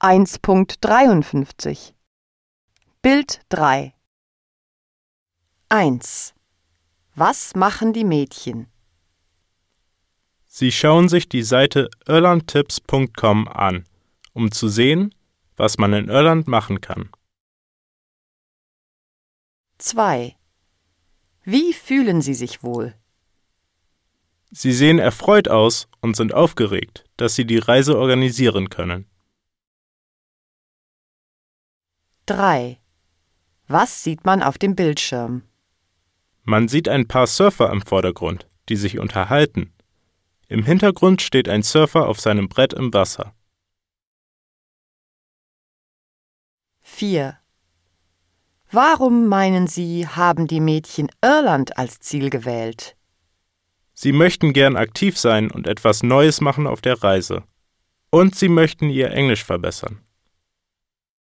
1.53 Bild 3 1. Was machen die Mädchen? Sie schauen sich die Seite irlandtips.com an, um zu sehen, was man in Irland machen kann. 2. Wie fühlen Sie sich wohl? Sie sehen erfreut aus und sind aufgeregt, dass Sie die Reise organisieren können. 3. Was sieht man auf dem Bildschirm? Man sieht ein paar Surfer im Vordergrund, die sich unterhalten. Im Hintergrund steht ein Surfer auf seinem Brett im Wasser. 4. Warum meinen Sie, haben die Mädchen Irland als Ziel gewählt? Sie möchten gern aktiv sein und etwas Neues machen auf der Reise. Und sie möchten ihr Englisch verbessern.